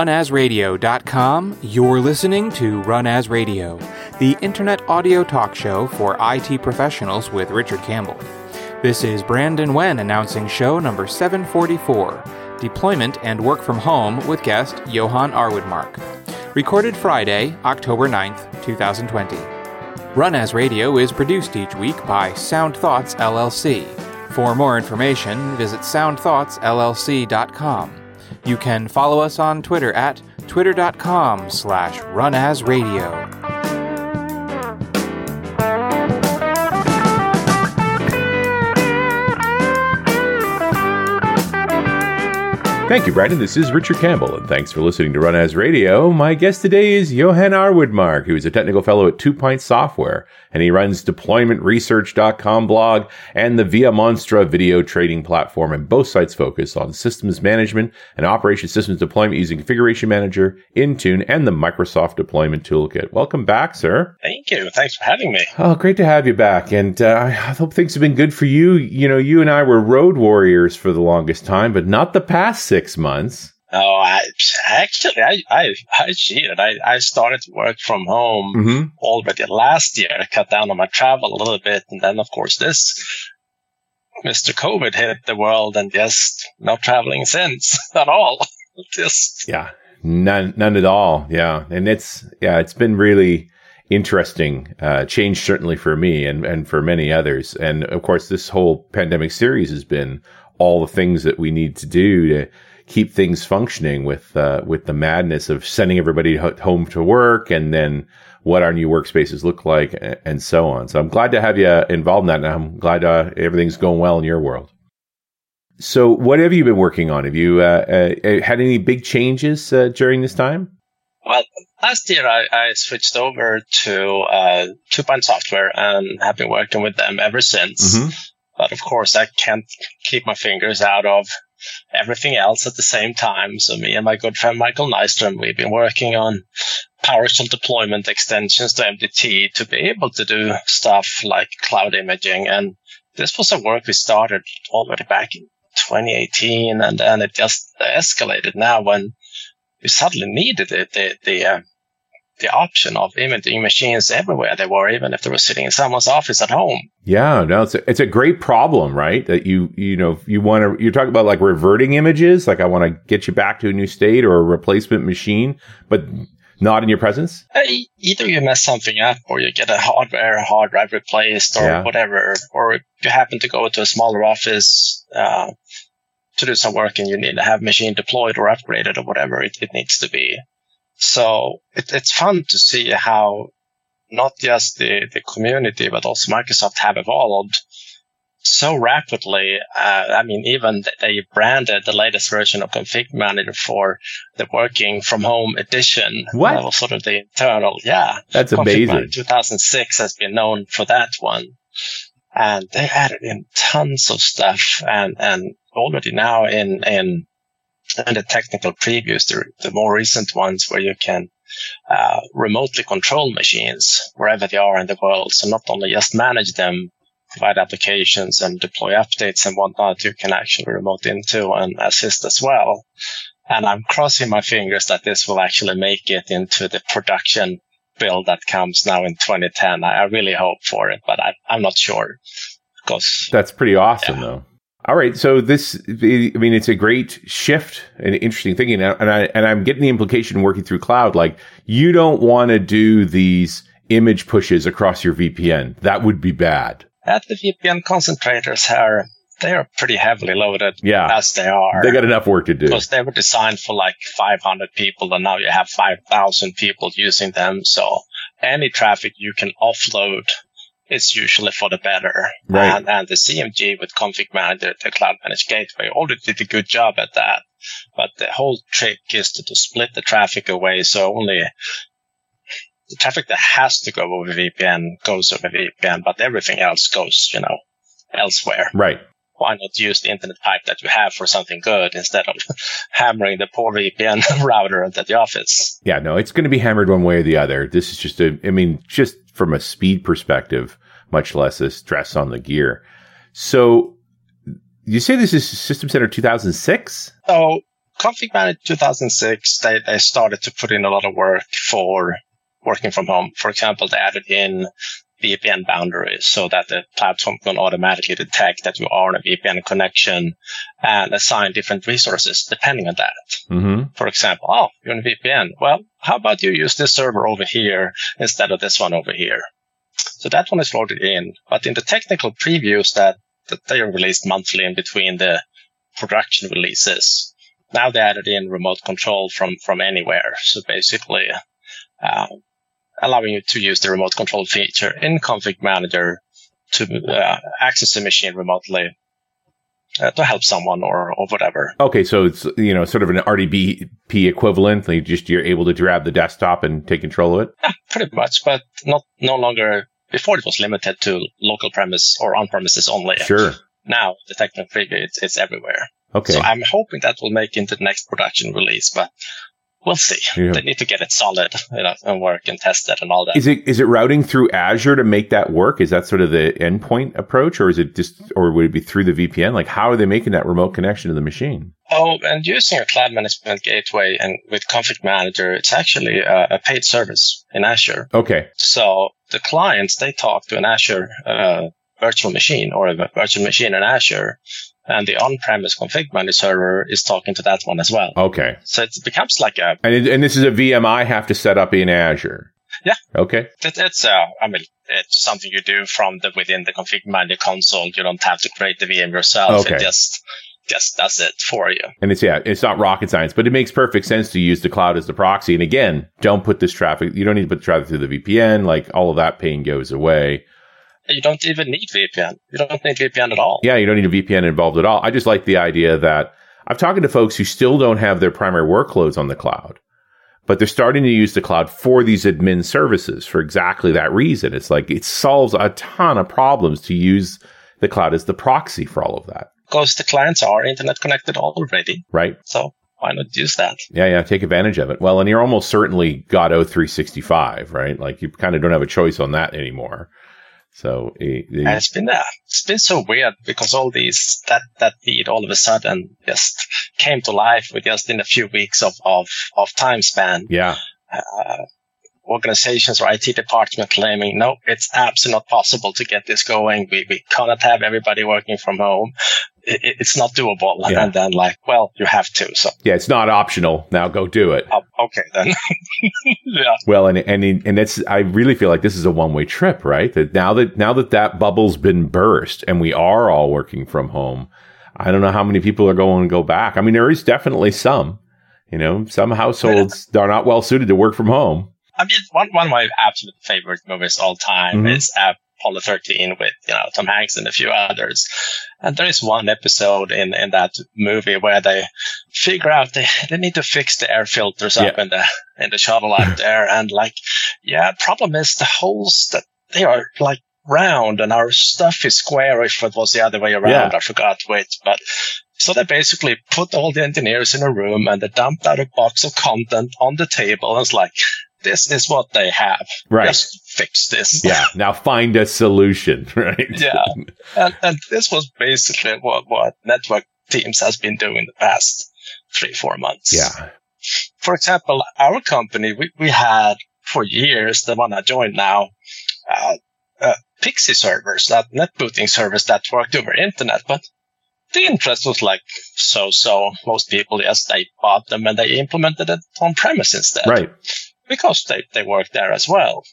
Runasradio.com, you're listening to Run As Radio, the internet audio talk show for IT professionals with Richard Campbell. This is Brandon Wen announcing show number 744 Deployment and Work from Home with guest Johan Arwidmark. Recorded Friday, October 9th, 2020. Run As Radio is produced each week by Sound Thoughts LLC. For more information, visit soundthoughtsllc.com. You can follow us on Twitter at twitter.com slash runasradio. Thank you, Brandon. This is Richard Campbell, and thanks for listening to Run As Radio. My guest today is Johan Arwidmark, who is a technical fellow at 2Pint Software, and he runs deploymentresearch.com blog and the ViaMonstra video trading platform. And both sites focus on systems management and operation systems deployment using Configuration Manager, Intune, and the Microsoft Deployment Toolkit. Welcome back, sir. Thank you. Thanks for having me. Oh, great to have you back. And uh, I hope things have been good for you. You know, you and I were road warriors for the longest time, but not the past six six months. Oh, I actually, I, I, I cheated. I, I started to work from home mm-hmm. already last year. I cut down on my travel a little bit. And then, of course, this Mr. COVID hit the world and just no traveling since at all. just. Yeah. None, none at all. Yeah. And it's, yeah, it's been really interesting, uh, change certainly for me and, and for many others. And of course, this whole pandemic series has been all the things that we need to do to, keep things functioning with uh, with the madness of sending everybody home to work and then what our new workspaces look like and so on. So I'm glad to have you involved in that, and I'm glad uh, everything's going well in your world. So, what have you been working on? Have you uh, uh had any big changes uh, during this time? Well, last year I, I switched over to uh, 2Pint Software and have been working with them ever since. Mm-hmm. But of course, I can't keep my fingers out of everything else at the same time. So me and my good friend Michael Nystrom, we've been working on PowerShell deployment extensions to MDT to be able to do stuff like cloud imaging. And this was a work we started already back in 2018, and then it just escalated now when we suddenly needed it. The, the uh, the option of imaging machines everywhere they were, even if they were sitting in someone's office at home. Yeah, no, it's a, it's a great problem, right? That you you know you want to you're talking about like reverting images, like I want to get you back to a new state or a replacement machine, but not in your presence. Uh, either you mess something up, or you get a hardware hard drive replaced, or yeah. whatever, or you happen to go to a smaller office. Uh, to do some work and you need to have machine deployed or upgraded or whatever it, it needs to be. So it, it's fun to see how not just the, the community, but also Microsoft have evolved so rapidly. Uh, I mean, even they branded the latest version of Config Manager for the working from home edition. What? That was sort of the internal. Yeah. That's Config amazing. Manager 2006 has been known for that one. And they added in tons of stuff and, and already now in, in and the technical previews, the, the more recent ones where you can uh, remotely control machines wherever they are in the world. So not only just manage them, provide applications and deploy updates and whatnot, you can actually remote into and assist as well. And I'm crossing my fingers that this will actually make it into the production build that comes now in 2010. I, I really hope for it, but I, am not sure. Because that's pretty awesome, yeah. though. All right, so this, I mean, it's a great shift and interesting thinking, and I and I'm getting the implication working through cloud, like you don't want to do these image pushes across your VPN. That would be bad. At the VPN concentrators are they are pretty heavily loaded yeah, as they are. They got enough work to do. Because they were designed for like 500 people and now you have 5,000 people using them. So any traffic you can offload it's usually for the better. Right. And, and the CMG with Config Manager, the Cloud Managed Gateway, already did a good job at that. But the whole trick is to, to split the traffic away so only the traffic that has to go over VPN goes over VPN, but everything else goes, you know, elsewhere. Right. Why not use the internet pipe that you have for something good instead of hammering the poor VPN router at the office? Yeah, no, it's going to be hammered one way or the other. This is just a, I mean, just from a speed perspective, much less a stress on the gear. So you say this is System Center 2006? So Config Manager 2006, they, they started to put in a lot of work for working from home. For example, they added in VPN boundaries so that the platform can automatically detect that you are on a VPN connection and assign different resources depending on that. Mm-hmm. For example, oh, you're on a VPN. Well, how about you use this server over here instead of this one over here? So that one is loaded in. But in the technical previews that, that they are released monthly in between the production releases, now they added in remote control from, from anywhere. So basically, uh, allowing you to use the remote control feature in Config Manager to uh, access the machine remotely uh, to help someone or, or whatever. Okay, so it's you know sort of an RDP equivalent. Like just you're able to grab the desktop and take control of it. Yeah, pretty much, but not no longer. Before it was limited to local premise or on premises only. Sure. Now the technical preview it's, it's everywhere. Okay. So I'm hoping that will make into the next production release, but we'll see. Yeah. They need to get it solid you know, and work and test it and all that. Is it is it routing through Azure to make that work? Is that sort of the endpoint approach, or is it just, or would it be through the VPN? Like, how are they making that remote connection to the machine? Oh, and using a cloud management gateway and with Config Manager, it's actually a, a paid service in Azure. Okay. So the clients they talk to an Azure uh, virtual machine or a virtual machine in Azure, and the on-premise config manager server is talking to that one as well. Okay. So it becomes like a And it, and this is a VM I have to set up in Azure. Yeah. Okay. it, it's uh, I mean it's something you do from the within the config manager console. You don't have to create the VM yourself. Okay. It just just does it for you. And it's yeah, it's not rocket science, but it makes perfect sense to use the cloud as the proxy. And again, don't put this traffic. You don't need to put the traffic through the VPN. Like all of that pain goes away. You don't even need VPN. You don't need VPN at all. Yeah, you don't need a VPN involved at all. I just like the idea that I've talked to folks who still don't have their primary workloads on the cloud, but they're starting to use the cloud for these admin services for exactly that reason. It's like it solves a ton of problems to use the cloud as the proxy for all of that, Because the clients are internet connected already. right? So why not use that? Yeah, yeah, take advantage of it. Well, and you're almost certainly got O365, right? Like you kind of don't have a choice on that anymore. So eh, eh, it's been uh, it's been so weird because all these that that need all of a sudden just came to life with just in a few weeks of of, of time span. yeah, Uh, organizations or IT department claiming no, it's absolutely not possible to get this going. We we cannot have everybody working from home. It, it- it's not doable. Yeah. And then like, well, you have to. So yeah, it's not optional. Now go do it. uh, okay then. yeah. Well, and and and it's I really feel like this is a one way trip, right? That now that now that that bubble's been burst and we are all working from home, I don't know how many people are going to go back. I mean, there is definitely some, you know, some households are not well suited to work from home. I mean, one, one of my absolute favorite movies all time Mhm. is Apollo 13 with, you know, Tom Hanks and a few others. And there is one episode in, in that movie where they figure out they, they need to fix the air filters up in the, in the shuttle out there. And like, yeah, problem is the holes that they are like round and our stuff is square if it was the other way around. Yeah. I forgot which, but so they basically put all the engineers in a room and they dumped out a box of content on the table. And it's like, this is what they have. Right. Just fix this. Yeah. Now find a solution, right? Yeah. And, and this was basically what, what network teams has been doing the past three, four months. Yeah. For example, our company, we, we had for years, the one I joined now, uh, uh, PXE servers, that net booting service that worked over internet, but the interest was like so-so. Most people, yes, they bought them and they implemented it on premise instead Right. Because they, they work there as well.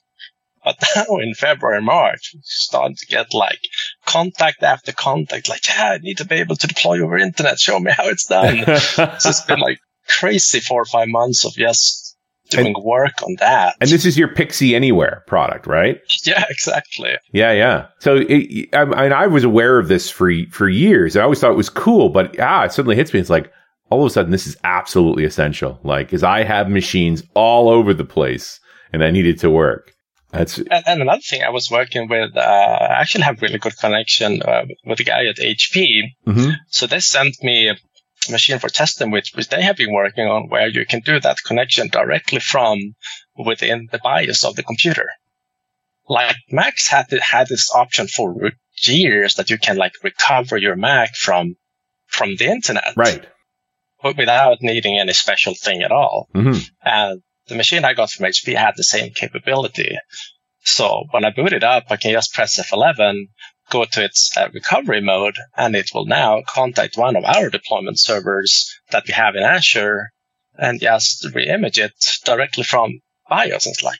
But now in February, March, we started to get like contact after contact, like, yeah, I need to be able to deploy over internet. Show me how it's done. so it's been like crazy four or five months of just doing work on that. and this is your iPXE Anywhere product, right? yeah, exactly. Yeah, yeah. So it, I, I, I was aware of this for for years. I always thought it was cool, but ah, it suddenly hits me. It's like all of a sudden this is absolutely essential. Like, because I have machines all over the place, and I need it to work. That's And, and another thing, I was working with, uh, I actually have really good connection uh, with a guy at HP. mhm. So they sent me a machine for testing, which, which they have been working on, where you can do that connection directly from within the BIOS of the computer. Like Macs had had this option for years that you can like recover your Mac from from the internet. right. Without needing any special thing at all. Mm-hmm. And the machine I got from HP had the same capability. So when I boot it up, I can just press F11, go to its uh, recovery mode, and it will now contact one of our deployment servers that we have in Azure and just re-image it directly from BIOS. And it's like,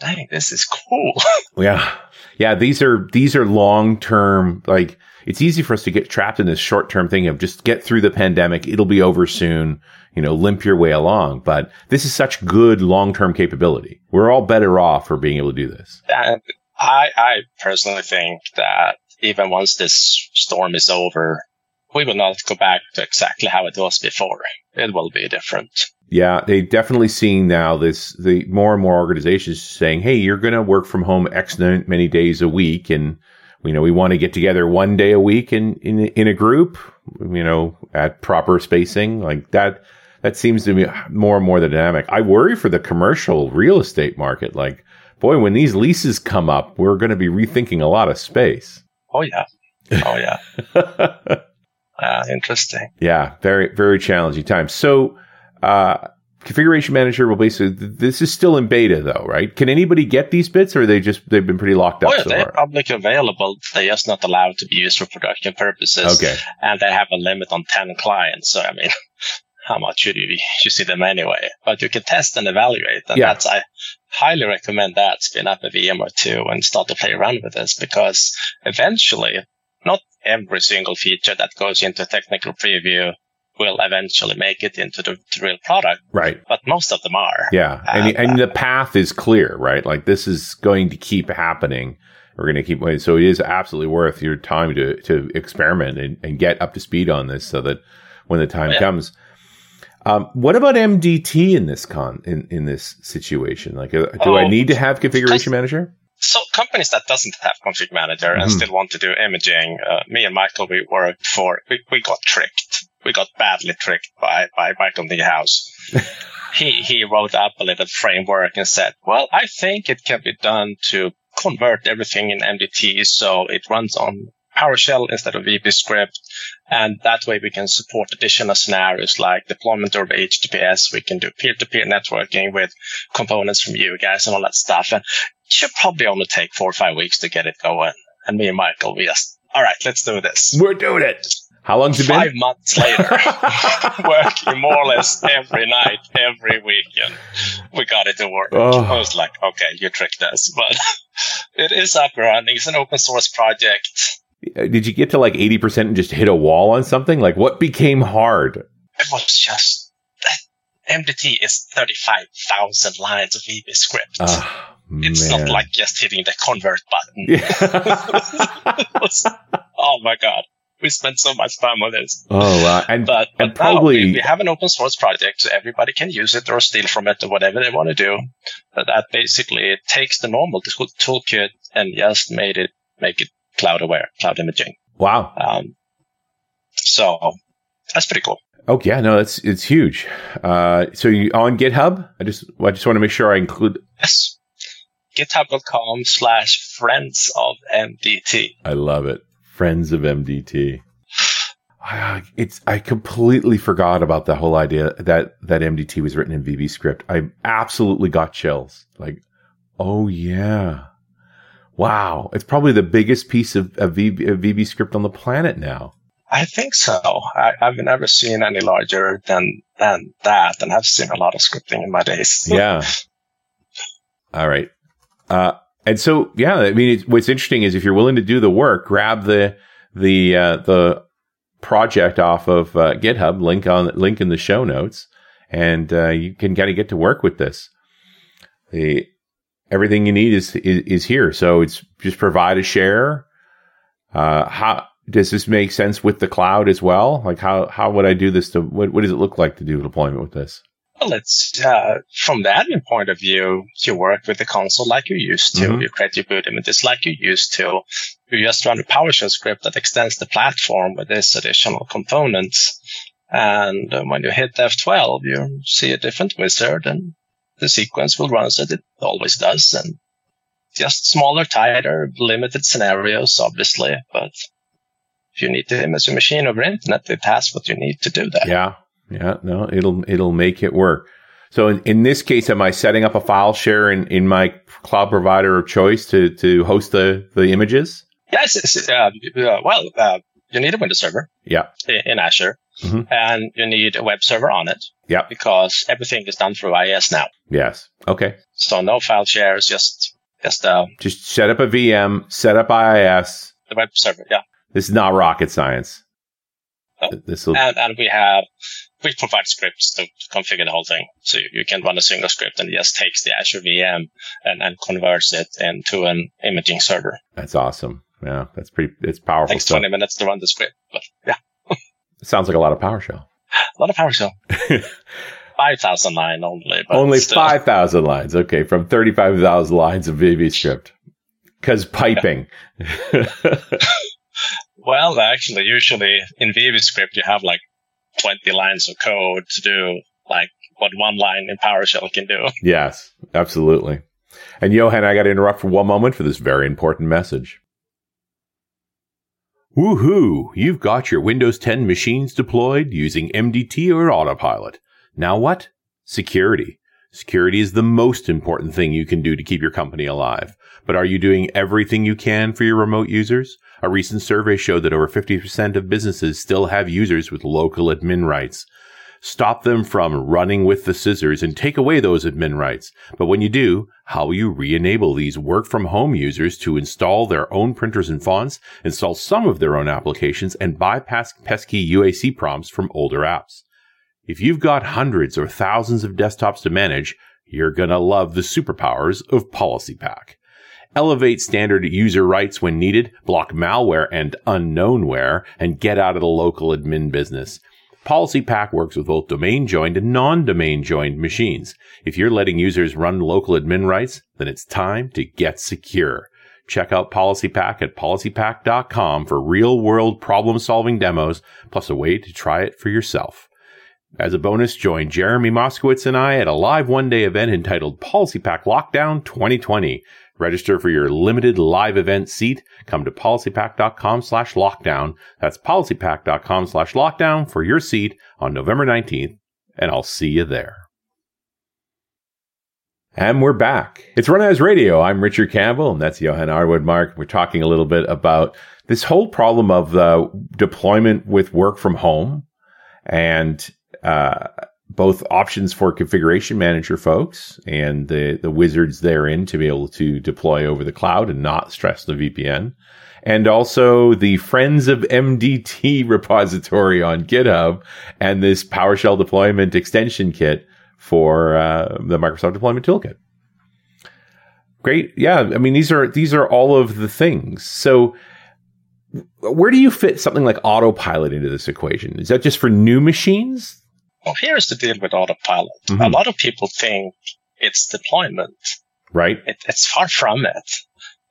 dang, this is cool. yeah. Yeah. These are, these are long term, like, it's easy for us to get trapped in this short term thing of just get through the pandemic. It'll be over soon, you know, limp your way along. But this is such good long term capability. We're all better off for being able to do this. And I, I personally think that even once this storm is over, we will not go back to exactly how it was before. It will be different. Yeah, they definitely seeing now this the more and more organizations saying, "Hey, you're going to work from home X many days a week, and you know we want to get together one day a week in in in a group, you know, at proper spacing like that." That seems to be more and more the dynamic. I worry for the commercial real estate market. Like, boy, when these leases come up, we're going to be rethinking a lot of space. Oh yeah, oh yeah. uh, interesting. Yeah, very very challenging times. So uh, configuration manager will basically this is still in beta though, right? Can anybody get these bits, or they just they've been pretty locked up? Oh, yeah, so they're far? publicly available. They're just not allowed to be used for production purposes. Okay, and they have a limit on ten clients. So I mean. How much should you, you see them anyway? But you can test and evaluate, and yeah. that's I highly recommend that. Spin up a VM or two and start to play around with this because eventually, not every single feature that goes into technical preview will eventually make it into the, the, real product. Right. But most of them are. Yeah. And, and, and the path is clear, right? Like this is going to keep happening. We're going to keep waiting. So it is absolutely worth your time to, to experiment and, and get up to speed on this so that when the time yeah. comes. Um, what about MDT in this con in, in this situation? Like, uh, do oh, I need to have configuration manager? So companies that doesn't have config manager and mm-hmm. still want to do imaging, uh, me and Michael, we worked for, we, we got tricked we got badly tricked by, by Michael Niehaus. he, he wrote up a little framework and said, well, I think it can be done to convert everything in MDT so it runs on PowerShell instead of VBScript. And that way we can support additional scenarios like deployment over HTTPS. We can do peer-to-peer networking with components from you guys and all that stuff. And it should probably only take four or five weeks to get it going. And me and Michael, we just, all right, let's do this. We're doing it. How long's it been? Five months later, working more or less every night, every weekend, we got it to work. Oh. I was like, okay, you tricked us, but it is up and running. It's an open source project. Uh, did you get to like 80% and just hit a wall on something? Like what became hard? It was just that MDT is 35,000 lines of VB script. Oh, it's man. not like just hitting the convert button. Yeah. was, oh my God we spent so much time on this. Oh, wow. And, but, but and probably we, we, have an open source project, so everybody can use it or steal from it or whatever they want to do. But that basically it takes the normal toolkit and just made it make it cloud aware, cloud imaging. Wow. Um, so that's pretty cool. Oh yeah, no, it's it's huge. Uh, so you on GitHub? I just I just want to make sure I include. Yes. GitHub.com slash friends of MDT. I love it. Friends of MDT. It's I completely forgot about the whole idea that that MDT was written in VB script. I absolutely got chills. Like, oh yeah, wow! It's probably the biggest piece of, of, VB, of VB script on the planet now. I think so. I, have never seen any larger than than that, and I've seen a lot of scripting in my days. yeah. All right. Uh, and so, yeah, I mean, what's interesting is if you're willing to do the work, grab the the uh, the project off of uh, GitHub, link on link in the show notes, and uh, you can kind of get to work with this. The everything you need is, is, is here. So it's just provide a share. Uh, how does this make sense with the cloud as well? Like how how would I do this? To what what does it look like to do deployment with this? Well, it's uh, from the admin point of view, you work with the console like you used to. Mm-hmm. You create your boot images like you used to. You just run a PowerShell script that extends the platform with these additional components. And uh, when you hit F12, you see a different wizard and the sequence will run as it always does. And just smaller, tighter, limited scenarios, obviously. But if you need to image a machine over internet, it has what you need to do that. Yeah. Yeah, no, it'll it'll make it work. So in, in this case, am I setting up a file share in, in my cloud provider of choice to, to host the, the images? Yes. Uh, well, uh, you need a Windows server. Yeah. In Azure. Mm-hmm. And you need a web server on it. Yeah. Because everything is done through IIS now. Yes. Okay. So no file shares, just just uh, just set up a VM, set up IIS. The web server, yeah. This is not rocket science. This will... and, and we have we provide scripts to configure the whole thing. So you, you can run a single script and it just takes the Azure VM and, and converts it into an imaging server. That's awesome. Yeah, that's pretty. It's powerful. It takes stuff. 20 minutes to run the script, but yeah. sounds like a lot of PowerShell. A lot of PowerShell. 5,000 line only. only 5,000 lines. Okay. From 35,000 lines of VB script. Cause piping. well, actually, usually in VB script, you have like 20 lines of code to do like what one line in PowerShell can do. Yes, absolutely. And Johan, I got to interrupt for one moment for this very important message. Woohoo! You've got your Windows 10 machines deployed using MDT or Autopilot. Now what? Security. Security is the most important thing you can do to keep your company alive. But are you doing everything you can for your remote users? A recent survey showed that over 50% of businesses still have users with local admin rights. Stop them from running with the scissors and take away those admin rights. But when you do, how will you re-enable these work from home users to install their own printers and fonts, install some of their own applications, and bypass pesky UAC prompts from older apps? If you've got hundreds or thousands of desktops to manage, you're gonna love the superpowers of PolicyPak elevate standard user rights when needed, block malware and unknownware, and get out of the local admin business. PolicyPak works with both domain joined and non-domain joined machines. If you're letting users run local admin rights, then it's time to get secure. Check out PolicyPak at policypak.com for real world problem solving demos, plus a way to try it for yourself. As a bonus, join Jeremy Moskowitz and I at a live one day event entitled PolicyPak Lockdown 2020. Register for your limited live event seat. Come to policypak.com slash lockdown. That's policypak.com slash lockdown for your seat on November 19th, and I'll see you there. And we're back. It's Run As Radio. I'm Richard Campbell, and that's Johan Arwidmark. We're talking a little bit about this whole problem of the deployment with work from home and uh, both options for configuration manager folks and the, the wizards therein to be able to deploy over the cloud and not stress the VPN. And also the Friends of MDT repository on GitHub and this PowerShell deployment extension kit for uh, the Microsoft Deployment Toolkit. Great. Yeah. I mean, these are, these are all of the things. So where do you fit something like autopilot into this equation? Is that just for new machines? Well, here's the deal with autopilot. Mm-hmm. A lot of people think it's deployment. Right. It, it's far from it.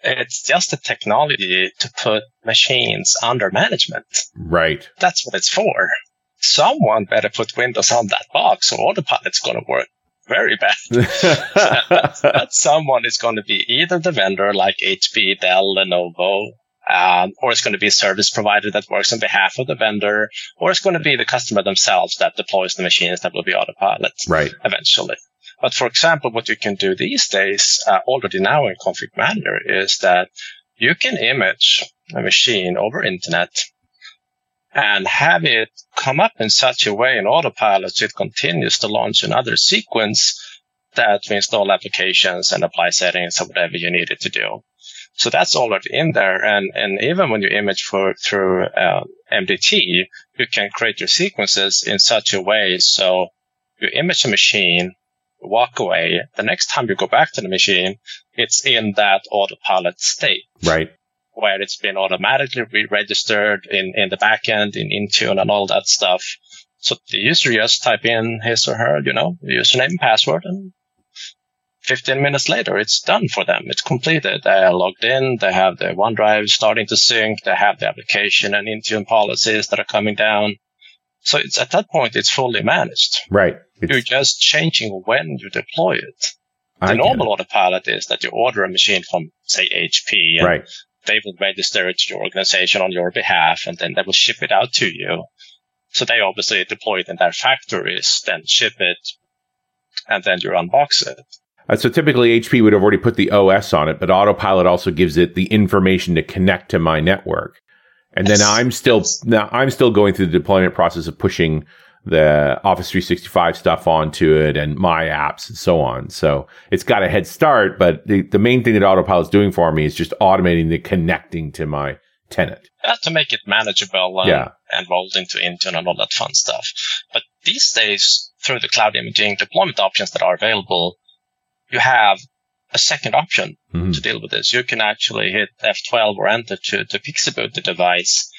It's just a technology to put machines under management. Right. That's what it's for. Someone better put Windows on that box or autopilot's going to work very bad. that, that someone is going to be either the vendor like HP, Dell, Lenovo, um, or it's going to be a service provider that works on behalf of the vendor, or it's going to be the customer themselves that deploys the machines that will be autopilot right. eventually. But for example, what you can do these days uh, already now in Config Manager is that you can image a machine over internet and have it come up in such a way in autopilot so it continues to launch another sequence that we install applications and apply settings or whatever you need it to do. So that's already in there. And, and even when you image for, through uh, MDT, you can create your sequences in such a way. So you image a machine, walk away. The next time you go back to the machine, it's in that autopilot state. Right. Where it's been automatically re-registered in, in the backend, in Intune and all that stuff. So the user just type in his or her, you know, username and password and 15 minutes later, it's done for them. It's completed. They are logged in. They have their OneDrive starting to sync. They have the application and Intune policies that are coming down. So it's at that point, it's fully managed. Right. It's, You're just changing when you deploy it. The I normal autopilot is that you order a machine from, say, HP, and right. they will register it to your organization on your behalf, and then they will ship it out to you. So they obviously deploy it in their factories, then ship it, and then you unbox it. Uh, so typically HP would have already put the OS on it, but Autopilot also gives it the information to connect to my network. And yes. then I'm still now I'm still going through the deployment process of pushing the Office 365 stuff onto it and my apps and so on. So it's got a head start, but the, the main thing that Autopilot's doing for me is just automating the connecting to my tenant. Yeah, to make it manageable and, yeah. and rolled into Intune and all that fun stuff. But these days, through the cloud imaging deployment options that are available, you have a second option mm-hmm. to deal with this. You can actually hit F12 or enter to, to PXE boot the device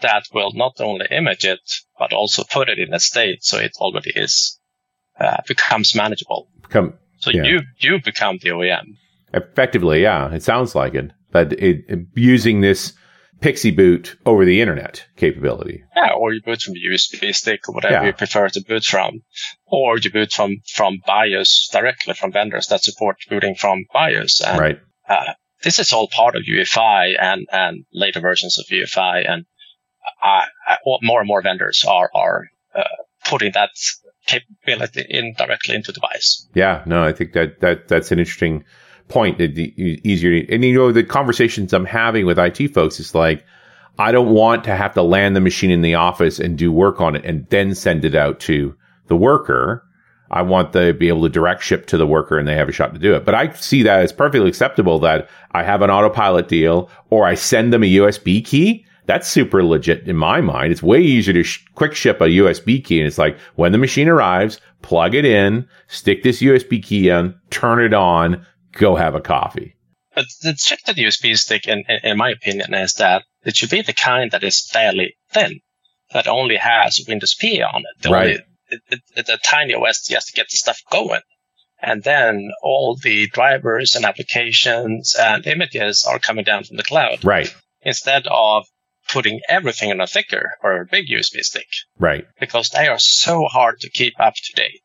that will not only image it, but also put it in a state so it already is, uh, becomes manageable. Become, so yeah. you, you become the OEM. Effectively, yeah, it sounds like it. But it, using this PXE boot over the internet capability. Yeah, or you boot from USB stick or whatever yeah. you prefer to boot from, or you boot from from BIOS directly from vendors that support booting from BIOS. And, right. Uh, this is all part of UEFI and and later versions of UEFI, and I, I, more and more vendors are are uh, putting that capability in directly into the device. Yeah, no, I think that that that's an interesting point easier. And you know, the conversations I'm having with IT folks is like, I don't want to have to land the machine in the office and do work on it and then send it out to the worker. I want to be able to direct ship to the worker and they have a shot to do it. But I see that as perfectly acceptable that I have an autopilot deal or I send them a USB key. That's super legit in my mind. It's way easier to sh- quick ship a USB key. And it's like when the machine arrives, plug it in, stick this USB key in, turn it on, go have a coffee. But the trick to the USB stick, in, in my opinion, is that it should be the kind that is fairly thin, that only has Windows PE on it. The right. Only, it, it, it's a tiny OS just to get the stuff going. And then all the drivers and applications and images are coming down from the cloud. Right. Instead of putting everything in a thicker or a big USB stick. Right. Because they are so hard to keep up to date.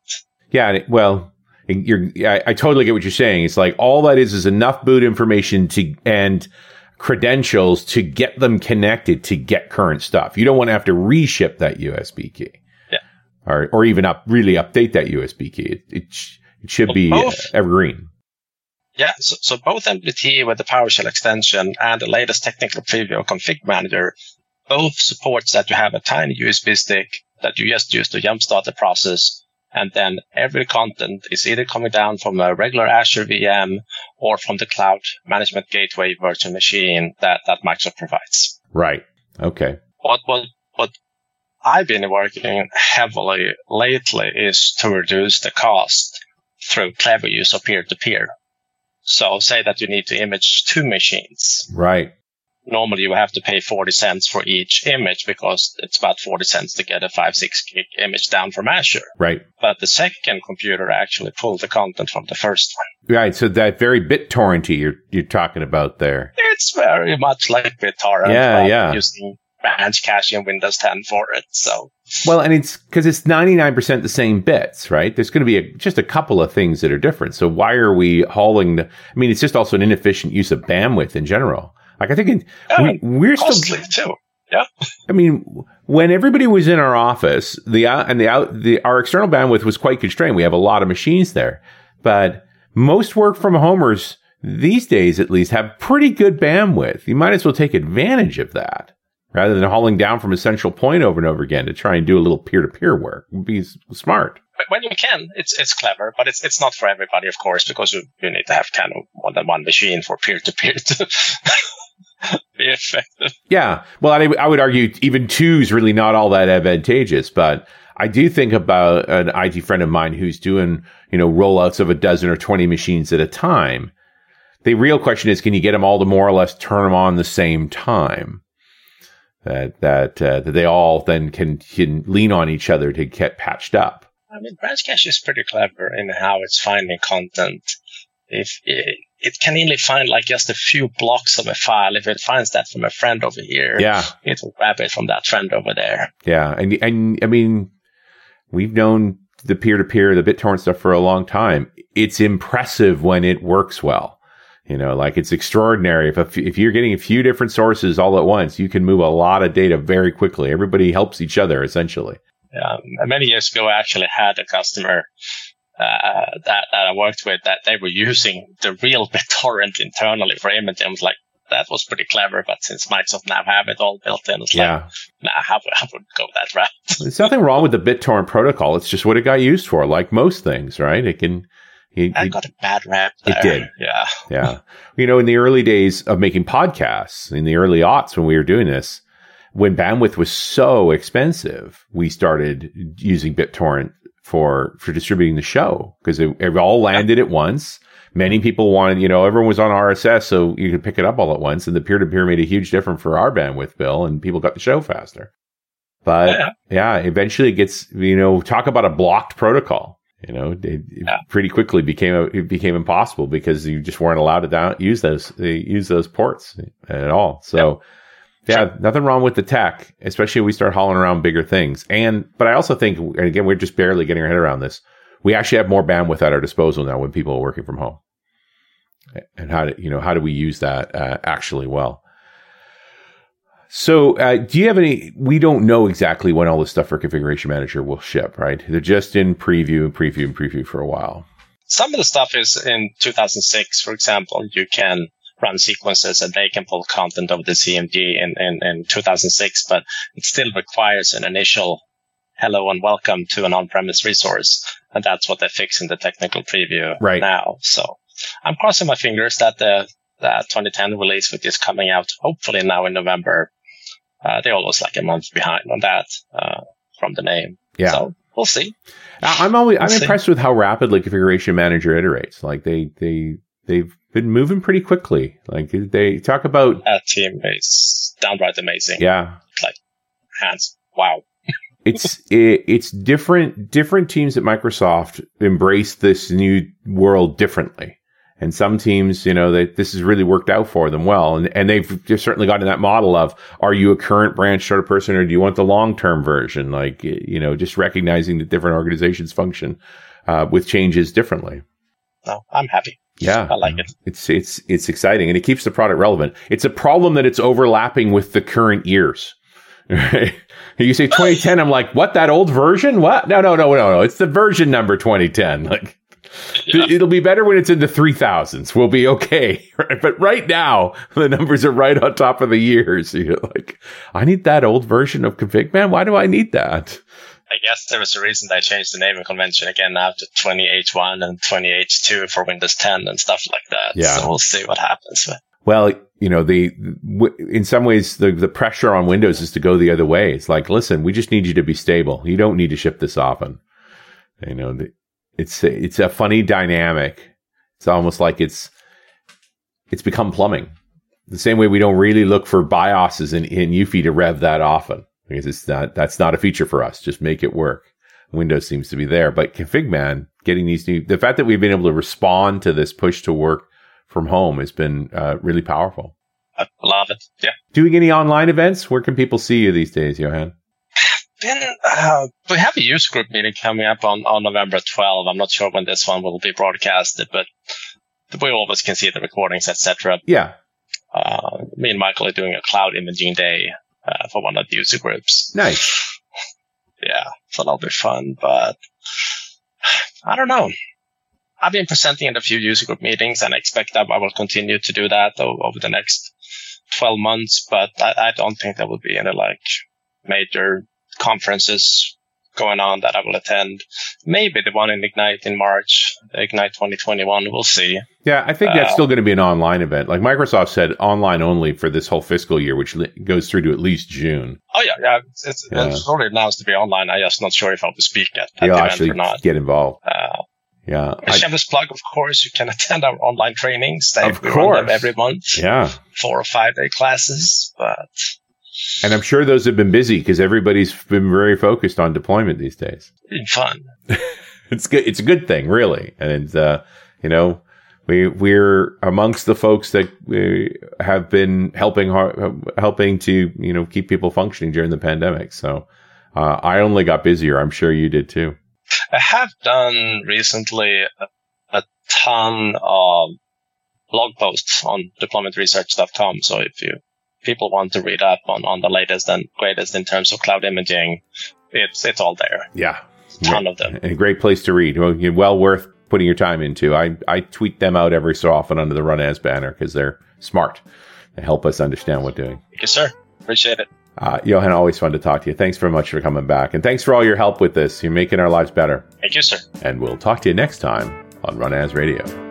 Yeah. Well, you're, I, I totally get what you're saying. It's like all that is is enough boot information to, and credentials to get them connected to get current stuff. You don't want to have to reship that USB key. Yeah. Or, or even up, really update that USB key. It, it, sh- it should well, be uh, both, evergreen. Yeah, so, so both MDT with the PowerShell extension and the latest technical preview config manager both supports that you have a tiny USB stick that you just use to jumpstart the process and then every content is either coming down from a regular Azure VM or from the cloud management gateway virtual machine that, that Microsoft provides. Right. Okay. What, what, what I've been working heavily lately is to reduce the cost through clever use of peer to peer. So say that you need to image two machines. Right normally you have to pay 40 cents for each image because it's about 40 cents to get a 5, 6 gig image down from Azure. Right. But the second computer actually pulled the content from the first one. Right. So that very BitTorrenty you're, you're talking about there. It's very much like BitTorrent. Yeah, yeah. Using BranchCache in Windows 10 for it. So. Well, and it's because it's 99% the same bits, right? There's going to be a, just a couple of things that are different. So why are we hauling the, I mean, it's just also an inefficient use of bandwidth in general. Like I think in, yeah, we, are still too. Yeah. I mean, when everybody was in our office, the uh, and the out the our external bandwidth was quite constrained. We have a lot of machines there, but most work from homers these days, at least, have pretty good bandwidth. You might as well take advantage of that rather than hauling down from a central point over and over again to try and do a little peer to peer work. Be smart. When you can, it's it's clever, but it's it's not for everybody, of course, because you, you need to have kind of more than one machine for peer to peer to be effective. Yeah. Well, I, I would argue even two is really not all that advantageous, but I do think about an IT friend of mine who's doing, you know, rollouts of a dozen or 20 machines at a time. The real question is, can you get them all to more or less turn them on the same time? That, that, uh, that they all then can, can lean on each other to get patched up. I mean, BranchCache is pretty clever in how it's finding content. If it, it can only find like just a few blocks of a file. If it finds that from a friend over here, yeah, it will grab it from that friend over there. Yeah, and and I mean, we've known the peer to peer, the BitTorrent stuff for a long time. It's impressive when it works well. You know, like it's extraordinary. If, if you're getting a few different sources all at once, you can move a lot of data very quickly. Everybody helps each other essentially. Um, many years ago, I actually had a customer uh, that, that I worked with that they were using the real BitTorrent internally for imaging. I was like, that was pretty clever, but since Microsoft now have it all built in, it's yeah. like, nah, I, I wouldn't go that route. There's nothing wrong with the BitTorrent protocol. It's just what it got used for, like most things, right? It can, he, I got a bad rap. There. It did. Yeah. Yeah. You know, in the early days of making podcasts, in the early aughts when we were doing this, when bandwidth was so expensive, we started using BitTorrent for for distributing the show because it, it, all landed at once. Many people wanted, you know, everyone was on RSS, so you could pick it up all at once. And the peer to peer made a huge difference for our bandwidth bill, and people got the show faster. But yeah. yeah, eventually it gets, you know, talk about a blocked protocol. You know, it, yeah. pretty quickly became a, it became impossible because you just weren't allowed to down, use those use those ports at all. So. Yeah, nothing wrong with the tech, especially when we start hauling around bigger things. And, but I also think, and again, we're just barely getting our head around this. We actually have more bandwidth at our disposal now when people are working from home. And how do, you know, how do we use that uh, actually well? So, uh, do you have any? We don't know exactly when all this stuff for Configuration Manager will ship, right? They're just in preview and preview and preview for a while. Some of the stuff is in 2006, for example. You can run sequences and they can pull content of the CMG in, in, in 2006, but it still requires an initial hello and welcome to an on-premise resource. And that's what they fix in the technical preview right. now. So I'm crossing my fingers that the, the 2010 release, which is coming out hopefully now in November, uh, they're almost like a month behind on that, uh, from the name. Yeah. So we'll see. I'm always, we'll I'm see. impressed with how rapidly configuration manager iterates. Like they, they, they've been moving pretty quickly. Like they talk about that team is downright amazing. Yeah, like hands. Wow. it's it, it's different. Different teams at Microsoft embrace this new world differently. And some teams, you know, that this has really worked out for them well. And, and they've just certainly gotten that model of, are you a current branch sort of person or do you want the long-term version? Like, you know, just recognizing that different organizations function, uh, with changes differently. No, I'm happy. Yeah, I like it. It's it's it's exciting and it keeps the product relevant. It's a problem that it's overlapping with the current years. Right? You say 2010, I'm like, what? That old version? What? No, no, no, no, no. It's the version number 2010. Like, yeah. it'll be better when it's in the 3000s. We'll be okay. Right? But right now, the numbers are right on top of the years. You're like, I need that old version of config man. Why do I need that? I guess there was a reason they changed the naming convention again to 20H1 and 20H2 for Windows 10 and stuff like that. Yeah. So we'll see what happens. Well, you know, the in some ways the the pressure on Windows is to go the other way. It's like, listen, we just need you to be stable. You don't need to ship this often. You know, the, it's it's a funny dynamic. It's almost like it's it's become plumbing. The same way we don't really look for BIOSes in, in UEFI to rev that often because it's not that's not a feature for us. Just make it work. Windows seems to be there, but ConfigMan getting these new the fact that we've been able to respond to this push to work from home has been uh, really powerful. I love it. Yeah. Doing any online events? Where can people see you these days, Johan? Been, uh, we have a user group meeting coming up on, on November 12. I'm not sure when this one will be broadcasted, but we always can see the recordings, etc. Yeah. Uh, me and Michael are doing a cloud imaging day uh, for one of the user groups. Nice. Yeah, so that'll be fun. But I don't know. I've been presenting at a few user group meetings, and I expect that I will continue to do that over the next 12 months. But I, I don't think there will be any like major conferences going on that I will attend. Maybe the one in Ignite in March, Ignite 2021. We'll see. Yeah, I think that's uh, still going to be an online event. Like Microsoft said, online only for this whole fiscal year, which li- goes through to at least June. Oh yeah, yeah. It's, yeah. it's already announced to be online. I'm just not sure if I'll be speaking at, at the event or not. Get involved. Uh, yeah. A shameless plug, of course, you can attend our online trainings. They of course. every month. Yeah. Four or five day classes, but and I'm sure those have been busy because everybody's been very focused on deployment these days. It's fun. it's good. It's a good thing, really. And, uh, you know, we, we're amongst the folks that we have been helping, helping to, you know, keep people functioning during the pandemic. So, uh, I only got busier. I'm sure you did too. I have done recently a ton of blog posts on deploymentresearch.com. So if you people want to read up on, on the latest and greatest in terms of cloud imaging, it's it's all there. Yeah, ton of them. A great place to read. Well, well worth putting your time into. I I tweet them out every so often under the Run As banner because they're smart. They help us understand what doing. Yes, sir. Appreciate it. Uh, Johan, always fun to talk to you. Thanks very much for coming back. And thanks for all your help with this. You're making our lives better. Thank you, sir. And we'll talk to you next time on Run As Radio.